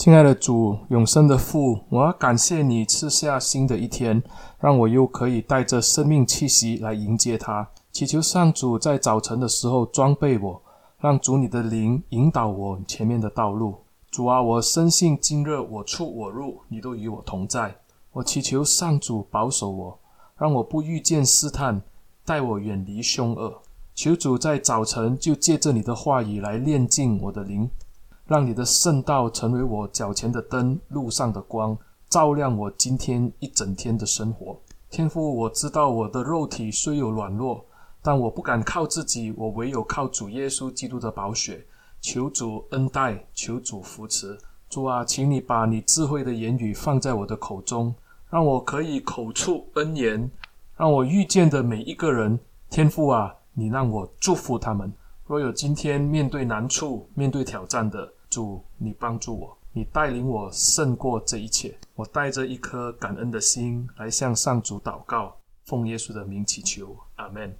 亲爱的主，永生的父，我要感谢你赐下新的一天，让我又可以带着生命气息来迎接它。祈求上主在早晨的时候装备我，让主你的灵引导我前面的道路。主啊，我深信今日我出我入，你都与我同在。我祈求上主保守我，让我不遇见试探，带我远离凶恶。求主在早晨就借着你的话语来炼净我的灵。让你的圣道成为我脚前的灯，路上的光，照亮我今天一整天的生活。天父，我知道我的肉体虽有软弱，但我不敢靠自己，我唯有靠主耶稣基督的宝血。求主恩待，求主扶持。主啊，请你把你智慧的言语放在我的口中，让我可以口出恩言，让我遇见的每一个人，天父啊，你让我祝福他们。若有今天面对难处、面对挑战的，主，你帮助我，你带领我胜过这一切。我带着一颗感恩的心来向上主祷告，奉耶稣的名祈求，阿门。